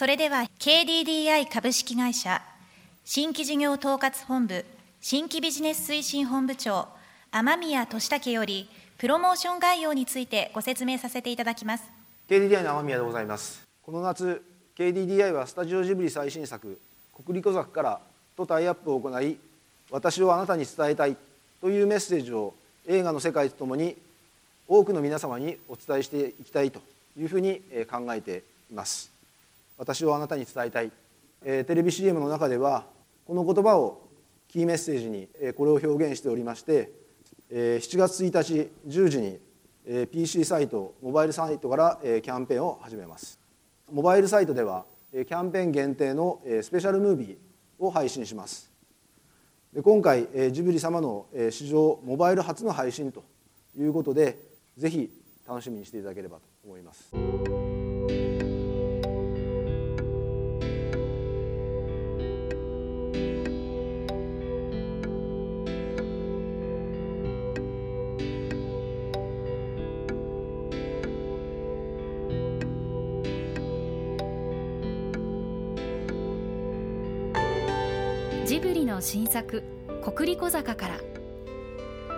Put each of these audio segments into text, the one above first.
それでは KDDI 株式会社新規事業統括本部新規ビジネス推進本部長雨宮俊武よりプロモーション概要についてご説明させていただきます。KDDI の雨宮でございます。この夏 KDDI はスタジオジブリ最新作「国立小坂」からとタイアップを行い私をあなたに伝えたいというメッセージを映画の世界とともに多くの皆様にお伝えしていきたいというふうに考えています。私をあなたに伝えたい。えテレビ CM の中ではこの言葉をキーメッセージにえこれを表現しておりましてえ7月1日10時にえ PC サイトモバイルサイトからえキャンペーンを始めます。モバイルサイトではえキャンペーン限定のえスペシャルムービーを配信します。で今回えジブリ様の史上モバイル初の配信ということでぜひ楽しみにしていただければと思います。の新作「国立小坂」から。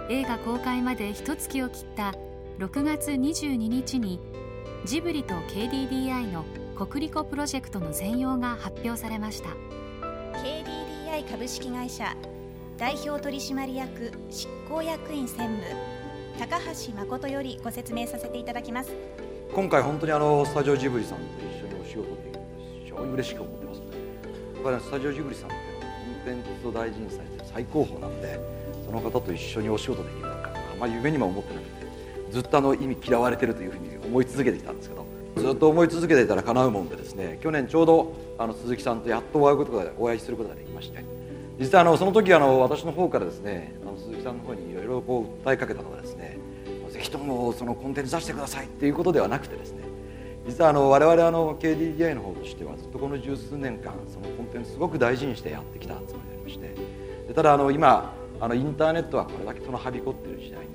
映画公開まで一月を切った6月22日にジブリと KDDI の国立コプロジェクトの全容が発表されました。KDDI 株式会社代表取締役執行役員専務高橋誠よりご説明させていただきます。今回本当にあのスタジオジブリさんと一緒にお仕事できる非常に嬉しく思ってます。ね、スタジオジブリさんってコンテンツを大事にされて最高峰なんでその方と一緒にお仕事できるなんかあんま夢にも思ってなくてずっとあの意味嫌われてるというふうに思い続けてきたんですけどずっと思い続けていたら叶うもんでですね去年ちょうどあの鈴木さんとやっとお会うことがお会いすることができまして実はあのその時あの私の方からですねあの鈴木さんの方にいろいろこう訴えかけたのがですねぜひともそのコンテンツ出してくださいっていうことではなくてですね実はあの我々あの KDDI の方としてはずっとこの十数年間そのコンテンツすごく大事にしてやってきたつもりでありましてでただあの今あのインターネットはこれだけそのはびこっている時代に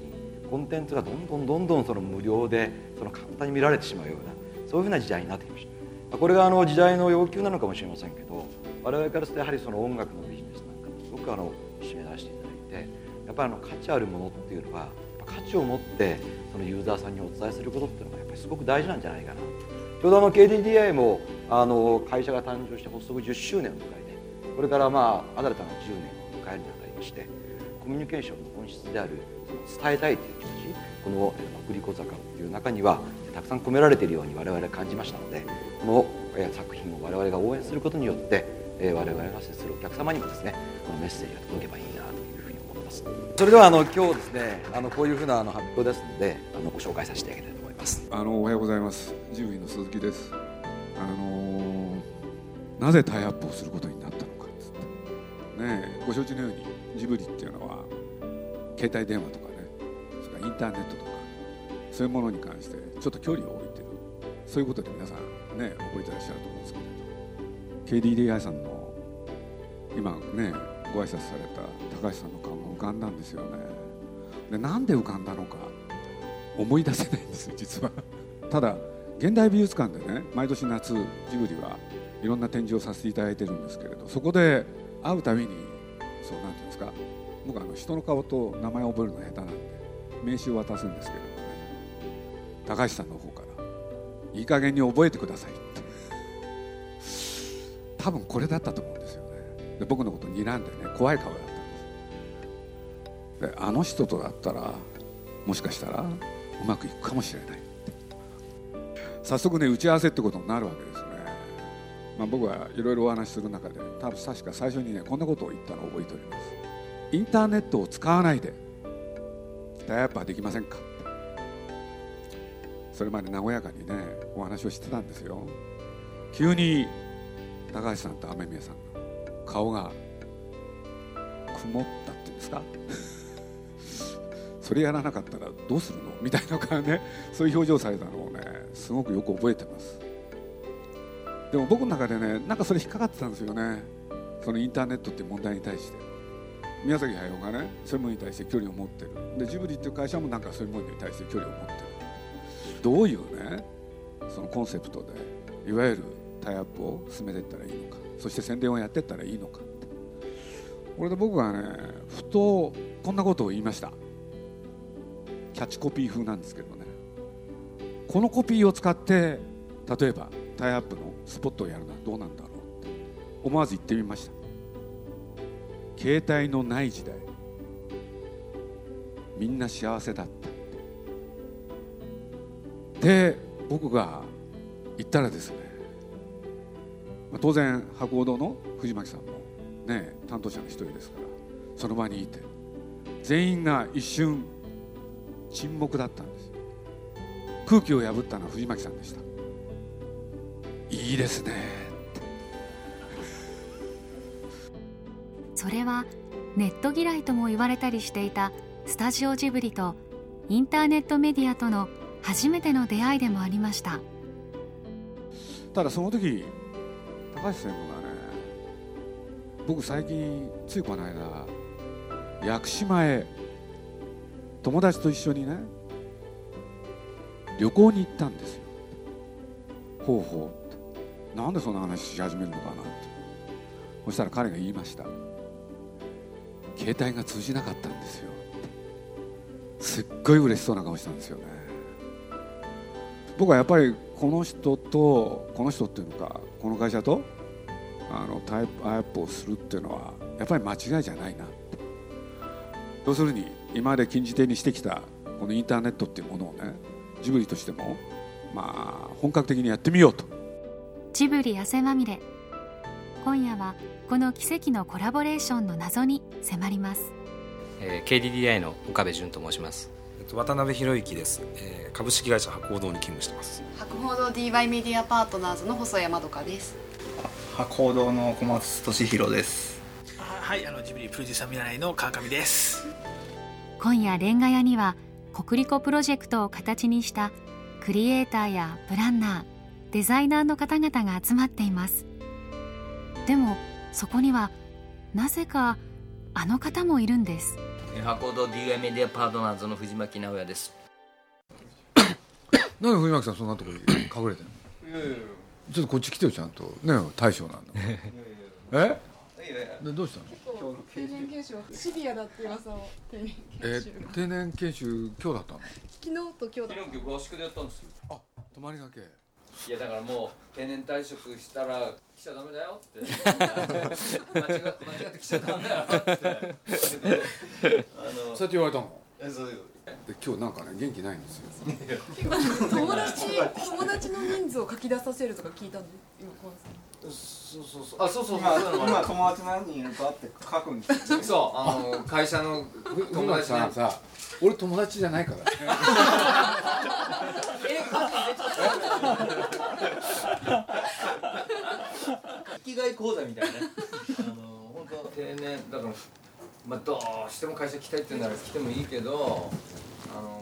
コンテンツがどんどんどんどんその無料でその簡単に見られてしまうようなそういうふうな時代になってきました。これがあの時代の要求なのかもしれませんけど我々からするとやはりその音楽のビジネスなんかもすごくあの締め出していただいてやっぱりあの価値あるものっていうのは価値を持ってそのユーザーさんにお伝えすることっていうのがやっぱりすごく大事なんじゃないかなちょうどあの KDDI もあの会社が誕生して発足10周年を迎えてこれからまあ新たな10年を迎えるにあたりましてコミュニケーションの本質である伝えたいという気持ちこの「国立小坂」っていう中にはたくさん込められているように我々は感じましたのでこの作品を我々が応援することによって我々が接するお客様にもですねこのメッセージが届けばいいなというふうに思います。それではあの今日ですねあのこういうふうなあの発表ですのであのご紹介させてあげたいと思いますあのおはようございます。ジブリの鈴木です。あのなぜタイアップをすることになったのかねご承知のようにジブリっていうのは携帯電話とかね。それからインターネットとか。そういうものに関してちょっと距離を置いてる。そういうことで皆さんね覚えてらっしゃると思うんですけど。KDDI さんの今ねご挨拶された高橋さんの顔が浮かんだんですよね。でなんで浮かんだのか。思い出せないんです実は。ただ現代美術館でね毎年夏ジブリはいろんな展示をさせていただいてるんですけれどそこで会うたびにそうなんていうんですか僕あの人の顔と名前を覚えるの下手なんで名刺を渡すんですけれどね高橋さんの方から「いい加減に覚えてください」って。多分これだったと思うんですよね。で僕のこと睨んでね怖い顔だったんです。であの人とだったらもしかしたらうまくいくかもしれない。早速ね打ち合わせってことになるわけですね、まあ、僕はいろいろお話しする中で多分確か最初にねこんなことを言ったのを覚えております。インターネットを使わないでタイアップはできませんか？それまで和やかにねお話をしてたんですよ。急に高橋さんと雨宮さんが顔が曇ったっていうんですか？それやらなかったらどうするの？みたいな感じねそういう表情されたのをねすごくよく覚えてます。でも僕の中でねなんかそれ引っかかってたんですよね。そのインターネットっていう問題に対して。宮崎駿がねそういうものに対して距離を持ってる。でジブリっていう会社もなんかそういうものに対して距離を持ってる。どういうねそのコンセプトでいわゆるタイアップを進めていったらいいのか。そして宣伝をやっていったらいいのかこれで僕はねふとこんなことを言いました。キャッチコピー風なんですけどね。このコピーを使って例えばタイアップのスポットをやるのはどうなんだろうって思わず言ってみました。携帯のない時代。みんな幸せだった。で僕が言ったらですね。当然博報堂の藤巻さんもね担当者の一人ですからその場にいて全員が一瞬沈黙だったんです。空気を破ったのは藤巻さんでした。いいですね。それはネット嫌いとも言われたりしていたスタジオジブリとインターネットメディアとの初めての出会いでもありました。ただその時高橋専務がね僕最近ついこの間屋久島へ友達と一緒にね旅行に行ったんですよ。ほうほう。ってなんでそんな話し始めるのかなって。そしたら彼が言いました。携帯が通じなかったんですよ。すっごい嬉しそうな顔したんですよね。僕はやっぱりこの人とこの人っていうのかこの会社とあのタイプアップをするっていうのはやっぱり間違いじゃないな要するに今まで禁じ手にしてきたこのインターネットっていうものをねジブリとしてもまあ本格的にやってみようと。ジブリ汗まみれ。今夜はこの奇跡のコラボレーションの謎に迫ります、えー、KDDI の岡部淳と申します。渡辺博之です、えー、株式会社博報堂に勤務してます。博報堂 DY メディアパートナーズの細山どかです。博報堂の小松俊弘です。はいあのジブリプロデューサー見習いの川上です今夜レンガ屋には国立プロジェクトを形にしたクリエイターやプランナーデザイナーの方々が集まっています。でもそこにはなぜかあの方もいるんです。箱堂 DI メディアパートナーズの藤巻直也です。なんで藤巻さんそんなところに隠れてるの？ちょっとこっち来てよちゃんと。ね大将なんだえ？でどうしたの？定年研修はシビアだって噂を。定年研修。え定年研修今日だったの？昨日と今日だ。合宿でやったんですよ。あ泊まりがけ。いやだからもう定年退職したら来ちゃダメだよって。間違間違って来ちゃダメだよって。あの そうやって言われたの？えそういうで今日なんかね元気ないんですよ。友達友達の人数を書き出させるとか聞いたんで今小松そうそうそう。あそうそう今今友達何人いる。かって書くんですよそうあの会社の友達さんさ俺友達じゃないから。生きがい講座みたいな。ねあの本当定年だからまあどうしても会社来たいって言うなら来てもいいけどあの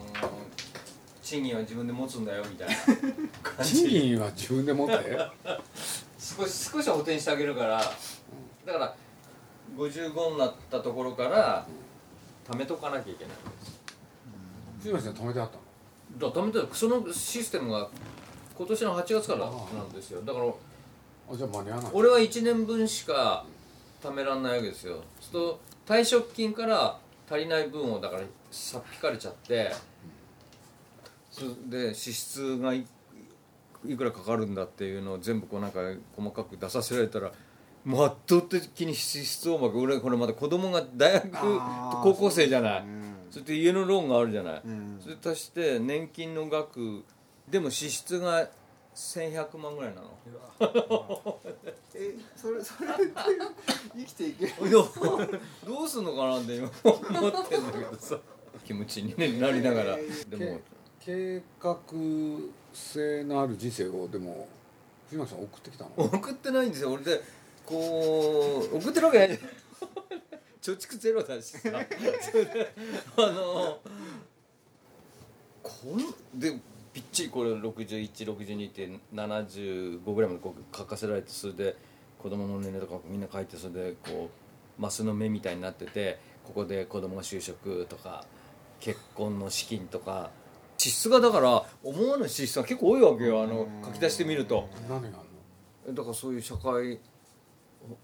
賃金は自分で持つんだよみたいな賃金は自分で持って？少し少しは補填してあげるからだから55になったところから貯めとかなきゃいけないんです。藤巻さん貯めてあったの？だ貯めてそのシステムが今年の8月からなんですよ。だからあじゃあ間に合わない。俺は1年分しか貯めらんないわけですよ。そうすると退職金から足りない分をだからさっ引かれちゃってで支出がいいくらかかるんだっていうのを全部こうなんか細かく出させられたらもう圧倒的に支出をまく俺これまだ子供が大学高校生じゃない、それで家のローンがあるじゃない、それ足して年金の額でも支出が1100万ぐらいなの。えそれそれ生きていける？どうすんのかなって今思ってんだけどさ。気持ちに、ね、なりながら。でも計画性のある人生をでも藤巻さん送ってきたの？送ってないんですよ。俺でこう送ってるわけない。貯蓄ゼロだしさ。あのこんでぴっちりこれ6162って75ぐらいまでこう書かせられてそれで子供の年齢とかみんな書いてそれでこうマスの目みたいになっててここで子供が就職とか結婚の資金とか支出がだから思わぬ支出が結構多いわけよあの書き出してみると。何があるの？だからそういう社会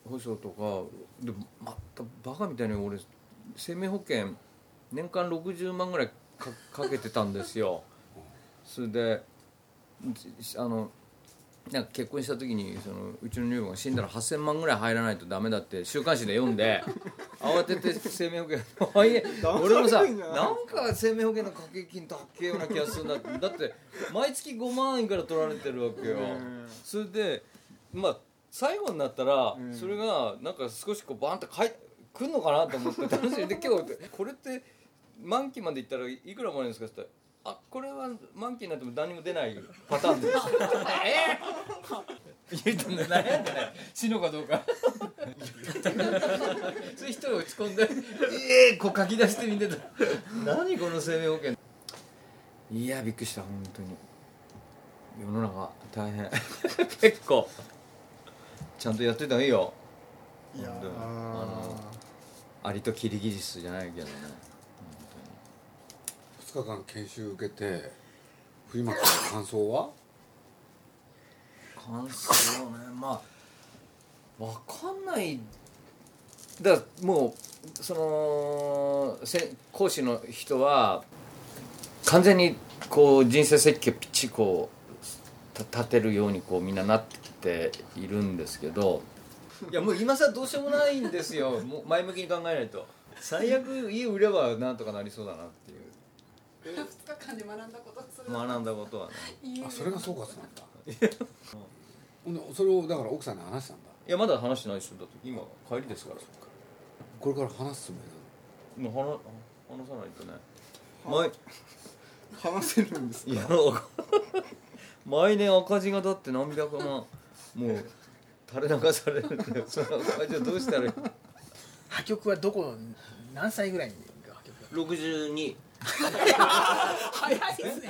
保障とかでまたバカみたいに俺生命保険年間60万ぐらいかかけてたんですよ。それでじあのなんか結婚した時にそのうちの女房が死んだら8,000万ぐらい入らないとダメだって週刊誌で読んで 慌てて生命保険はいえ俺もさなんか生命保険の掛け金高えような気がするんだって。だって毎月5万円から取られてるわけよ。それでまあ最後になったらそれがなんか少しこうバーンとかいくんのかなと思って楽しいで今日これって満期までいったらいくらもらえるんですかって言ったらあこれは満期になっても何も出ないパターンです。えー、言うとんだ悩んでない。死のかどうか。そういう人が落ち込んで。ええー、こう書き出してみてた。何この生命保険。いやびっくりした本当に。世の中大変。結構。ちゃんとやってた方がいいよ。いやあのアリとキリギリスじゃないけどね2日間研修受けて藤巻さんの感想は？感想ねまあわかんない。だからもうそのせ講師の人は完全にこう人生設計ピッチリこうた立てるようにこうみんななってきているんですけど。いやもう今さどうしようもないんですよ。もう前向きに考えないと。最悪家売ればなんとかなりそうだなっていう2日間で学んだことそれ学んだことはね。あそれが総括なんだ。ほんでそれをだから奥さんに話したんだ。いやまだ話してないでしょだって今帰りですから。これから話すつもりなの。もう話話さないとね。前話せるんですか？いや毎年赤字がだって何百万もう垂れ流されるんだよその赤字はどうしたらいい？破局はどこの何歳ぐらいにが破局62早いですね。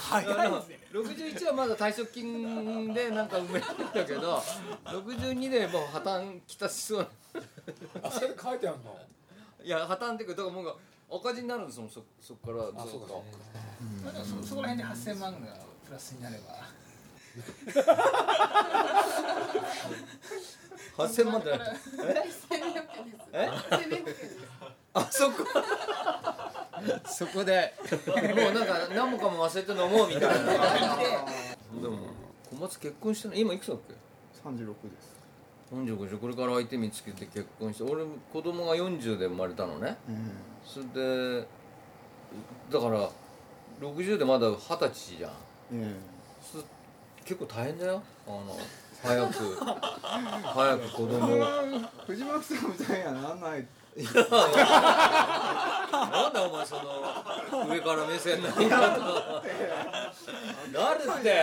早いですね。61はまだ退職金でなんか埋めるんだけど62でもう破綻きたしそう。あそれ書いてあるの？いや破綻っていうかだからもう赤字になるんですもんそそこからずっと。まあでもそそこら辺で8000万がプラスになれば。8000万ってなって。え？あそこ そこでもうなんか何もかも忘れて飲もうみたいな。感じででも小松結婚してない？今いくつだっけ？36です。45でこれから相手見つけて結婚して俺子供が40で生まれたのね、それでだから60でまだ二十歳じゃん、えす結構大変だよ。あの早く。早く子供を。藤巻さんみたいにはなんないなんだお前その上から目線の言い方なるって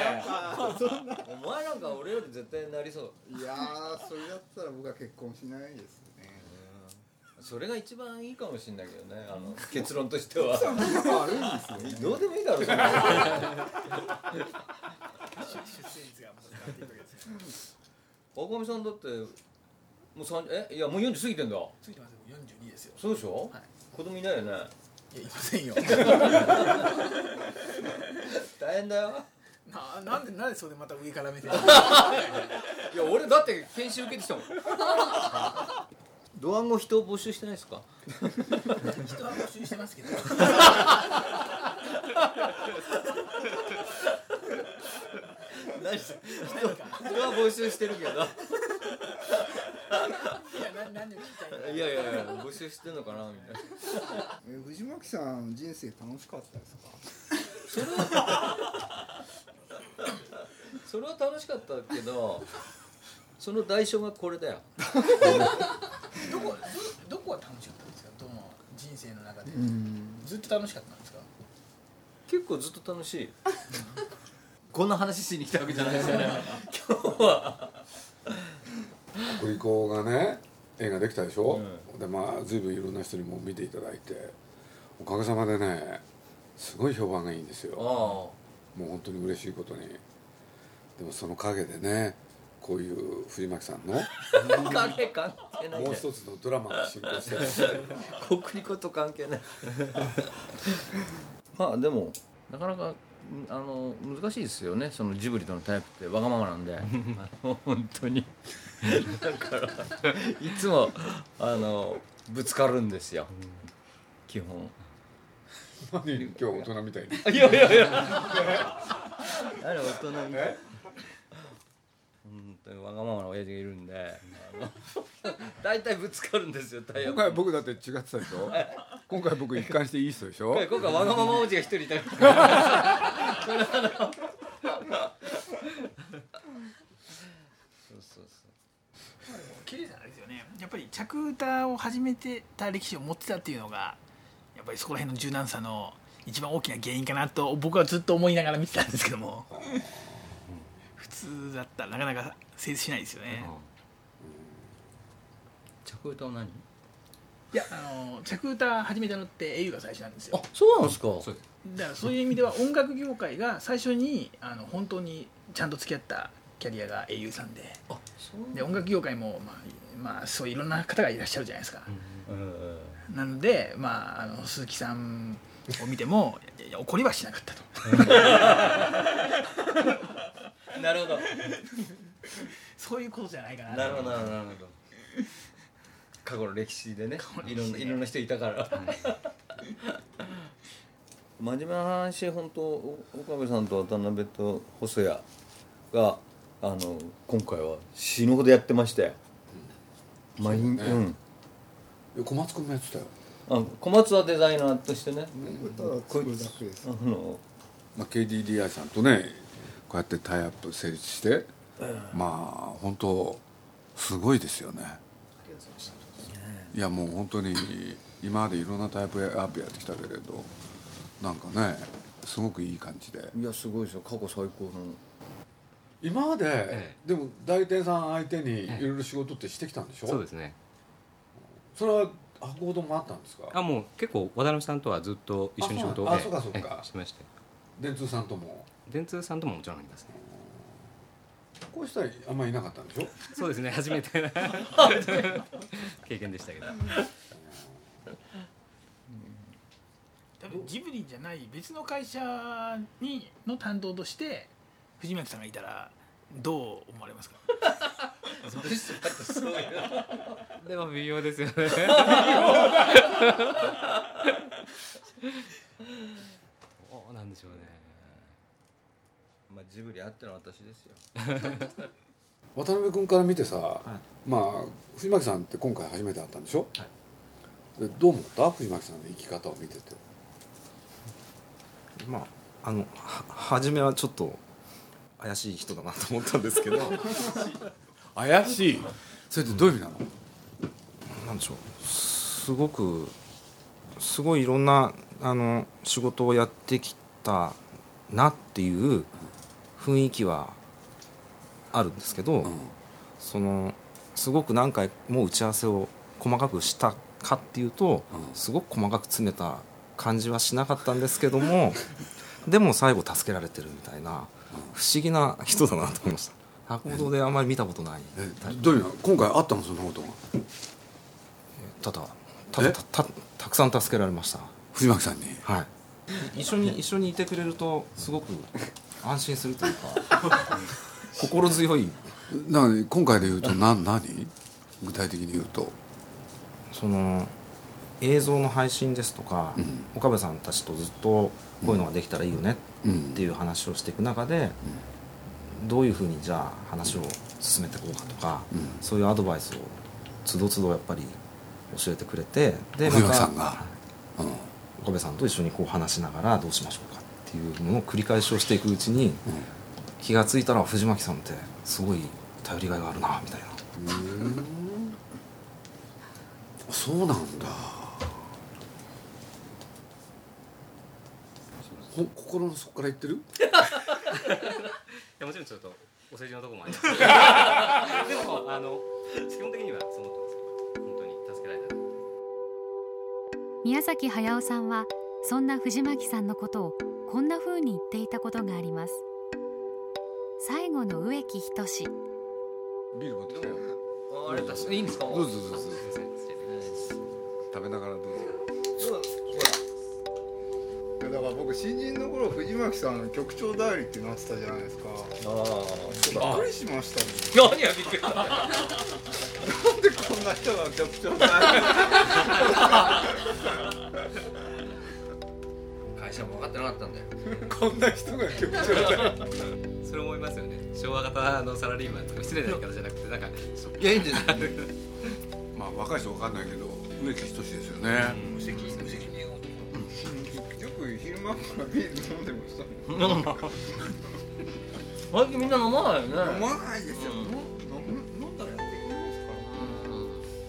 お前なんか俺より絶対なりそういやそれだったら僕は結婚しないで。すねそれが一番いいかもしれないけどねあの結論としては悪いで。すねどうで。もいいだろう赤上さんだってもう三えいやもう40過ぎてんだついてますですよ。そうでしょ、はい。子供いないよね？いやいませんよ。大変だよ。ななんでなんでそれでまた上から目線 いや俺だって研修受けてきたもん。ドワンゴ人を募集してないですか？人は募集してますけど。何人は募集してるけどいやいいやいやいや募集してんのかなみたいな。え藤巻さん人生楽しかったですか？それはそれは楽しかったけどその代償がこれだよ。どこどどこが楽しかったんですか？どの人生の中で？うん。ずっと楽しかったんですか？結構ずっと楽しい。こんな話しに来たわけじゃないですよね。今日は国子がね映画できたでしょ、でまあ随分いろんな人にも見ていただいておかげさまでねすごい評判がいいんですよ。もう本当に嬉しいことに。でもその陰でねこういう藤巻さんの 影関係ない。もう一つのドラマが進行して。る 国立と関係ない。まあでもなかなかあの難しいですよね。そのジブリとのタイプってわがままなんで。本当にだからいつもあのぶつかるんですよ。基本。何今日大人みたいに？いやいやいや。あれ大人みたい？本当にわがままな親父がいるんで大体ぶつかるんですよタイヤ今回僕だって違ってたでしょ？今回僕一貫していい人でしょ？今回わがまま王子が一人いたそう そうケリーさんあれですよね。やっぱり着歌を始めてた歴史を持ってたっていうのがやっぱりそこら辺の柔軟さの一番大きな原因かなと僕はずっと思いながら見てたんですけども。普通だったらなかなか成立しないですよね、着歌は何？いやあの着歌始めたのって au が最初なんですよ。あそうなんですか？だからそういう意味では音楽業界が最初にあの本当にちゃんと付き合ったキャリアが au さんで。で音楽業界も、まあまあ、そういろんな方がいらっしゃるじゃないですか、なので、まあ、あの鈴木さんを見てもいや怒りはしなかったと。なるほど。そういうことじゃないかななるほどなるほど。なるほど過去の歴史で。ねいろんないろんな人いたから。真面目な話本当岡部さんと渡辺と細谷があの今回は死ぬほどやってまして。まあいいね。うん。小松君もやってたよ。あ小松はデザイナーとしてね。ただ作るだけです。あのまあ、KDDI さんとねこうやってタイアップ成立して、まあ本当すごいですよね。いやもう本当に今までいろんなタイプアップやってきたけれどなんかねすごくいい感じで。いやすごいですよ。過去最高の今まで、えでも代理店さん相手にいろいろ仕事ってしてきたんでしょ、そうですね。それは博報堂もあったんですか？あもう結構渡辺さんとはずっと一緒に仕事をあええそうあそうかそうか。ええしてまして。電通さんとも？電通さんとももちろんありますね。こうしたらあんまりいなかったんでしょ？そうですね。初めて。経験でしたけど。多分ジブリじゃない別の会社にの担当として藤巻さんがいたらどう思われますか？でも微妙ですよね。どうなんでしょうね。まあジブリあっての私ですよ。渡辺君から見てさ、まあ藤巻さんって今回初めて会ったんでしょ、でどう思った？藤巻さんの生き方を見てて。まああのは初めはちょっと怪しい人だなと思ったんですけど。怪しい。それってどういう意味なの？なんでしょう。すごくすごいいろんなあの仕事をやってきたなっていう雰囲気はあるんですけど、そのすごく何回も打ち合わせを細かくしたかっていうと、すごく細かく詰めた感じはしなかったんですけども でも最後助けられてるみたいな不思議な人だなと思いました。博報堂であんまり見たことない。えどういうの今回あったの？そんなことがただただたたたくさん助けられました。藤巻さんに？はい。一緒に一緒にいてくれるとすごく安心するというか 心強い。な今回で言うと何何？具体的に言うと。その映像の配信ですとか、岡部さんたちとずっとこういうのができたらいいよねっていう話をしていく中で、どういうふうにじゃあ話を進めていこうかとか、そういうアドバイスをつどつどやっぱり教えてくれてで藤巻さんが。岡部さんと一緒にこう話しながらどうしましょうかっていうのを繰り返しをしていくうちに、気が付いたら藤巻さんってすごい頼りがいがあるなみたいな。そうなんだほ心の底から言ってる？いやもちろんちょっとお世辞のところもあります。でもあの基本的にはそう思ってます。本当に助けられた。宮崎駿さんはそんな藤巻さんのことをこんな風に言っていたことがあります。最後の植木仁ビール持ってきたよあありがとうございます。いいんですかどうぞどうぞ食べながらどうぞだから僕新人の頃藤巻さん局長代理ってなってたじゃないですか。ああびっくりしましたもん。何がびっくりしたなんでこんな人が局長代会社も分かってなかったんだよ。理 こんな人が局長代理。それ思いますよね。昭和型のサラリーマンとか失礼な言い方じゃなくてなんかいやいいんです まあ若い人わかんないけど植木仁ですよね、無責任無責任よく昼間からビール飲んでました。も ん最近みんな飲まないよね。飲まないですよ、飲む飲んだらやっていけますか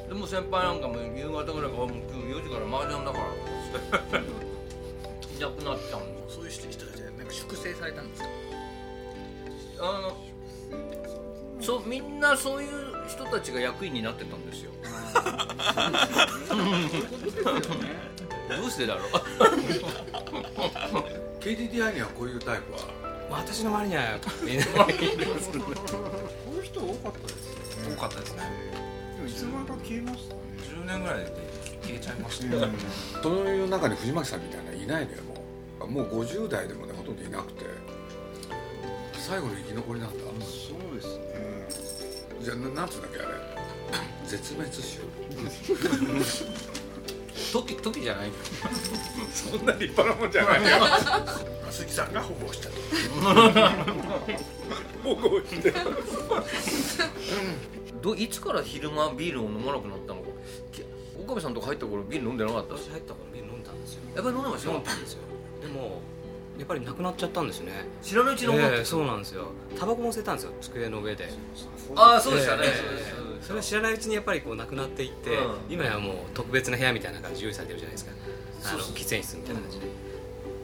ら。でも先輩なんかも夕方ぐらいから「もう今日4時から麻雀だから」いなくなっちゃうんですそういう人たちはなんか粛清されたんですか？あのそうみんなそういう人たちが役員になってたんですよどうしてだろう？KDDI にはこういうタイプは？私の周りにはみんなこういう人多かったですよね多かったですね。でもいつの間にか消えましたね。10年ぐらいで消えちゃいましたね、そういう中に藤巻さんみたいなのいないのよもう。もう50代でもねほとんどいなくて。最後の生き残りなんだ。そうですね。じゃあななんつうんだっけあれ？絶滅種？時時じゃない。そんな立派なもんじゃない鈴木さんが保護したと。保護してどいつから昼間ビールを飲まなくなったのか。き岡部さんとか入った頃ビール飲んでなかった？私入った頃ビール飲んだんですよ。やっぱり飲んでました？飲んだんですよ。でもやっぱりなくなっちゃったんですね。知らないうちに飲んだってええそうなんですよ。タバコも捨てたんですよ。机の上で。ああそうでしたね、ええそれは知らないうちにやっぱりこうなくなっていって、うん。今やもう特別な部屋みたいな感じ用意されてるじゃないですか。喫煙室みたいな感じで、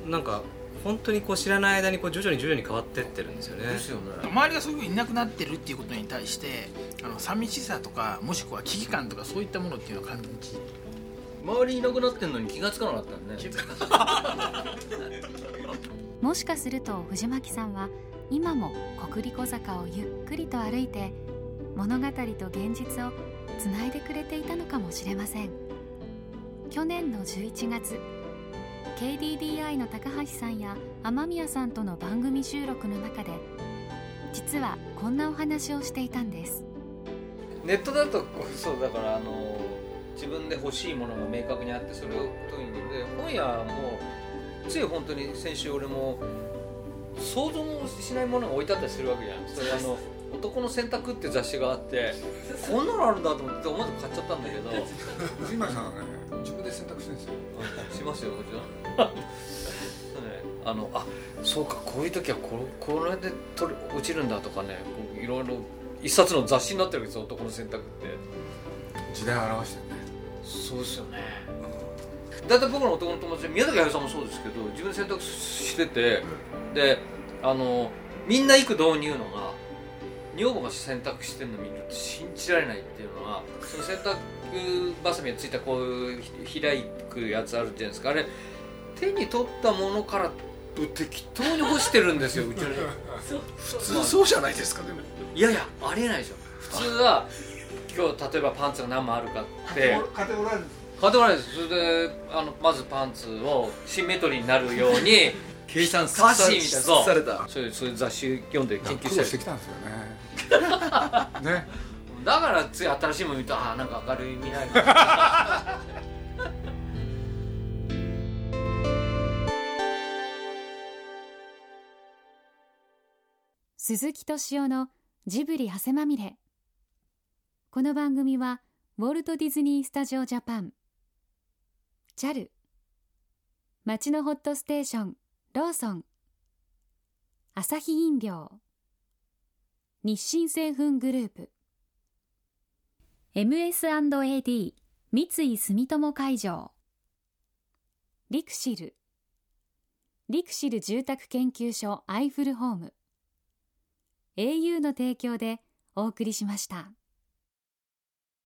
なんか本当にこう知らない間にこう徐々に徐々に変わってってるんですよね。ですよね。周りがそういうふうにいなくなってるっていうことに対してあの寂しさとかもしくは危機感とかそういったものっていうのを感じ周りいなくなってんのに気がつかなかったんね。もしかすると藤巻さんは今も国立小坂をゆっくりと歩いて物語と現実をつないでくれていたのかもしれません。去年の11月 KDDI の高橋さんや雨宮さんとの番組収録の中で実はこんなお話をしていたんです。ネットだとそうだからあの自分で欲しいものが明確にあってそれを取りにで本屋もつい本当に先週俺も想像もしないものが置いてあったりするわけじゃん。それあの「男の選択」って雑誌があって こんなのあるんだと思って思わず買っちゃったんだけど。藤巻さんはね自分で選択してるんですよ。しますよもちろん。ねあのあそうかこういう時はこれこれで取れ落ちるんだとかねこういろいろ一冊の雑誌になってるわけですよ男の選択って。時代を表してるね。そうですよね。大体僕の男の友達で宮崎駿さんもそうですけど自分で選択しててであのみんな行く導入のが女房が選択してるの見ると信じられないっていうのはその洗濯バサミがついたこういうひ開くやつあるじゃないですか。あれ手に取ったものから適当に干してるんですようちの普通。そうじゃないですかでも。いやいやありえないでしょ。普通は今日例えばパンツが何枚あるかって。買っておられるんです買ってもらえるんですそれであのまずパンツをシンメトリーになるように 計算歌詞みた。いなそうされた。そういうそういう雑誌読んで研究苦したり。労してきたんですよねね。だからつい新しいもの見るとああなんか明るい未来が鈴木敏夫のジブリ汗まみれ。この番組はウォルト・ディズニー・スタジオ・ジャパン。JAL 町のホットステーションローソン。アサヒ飲料日清製粉グループ。MS&AD 三井住友海上。リクシル。リクシル住宅研究所アイフルホーム。au の提供でお送りしました。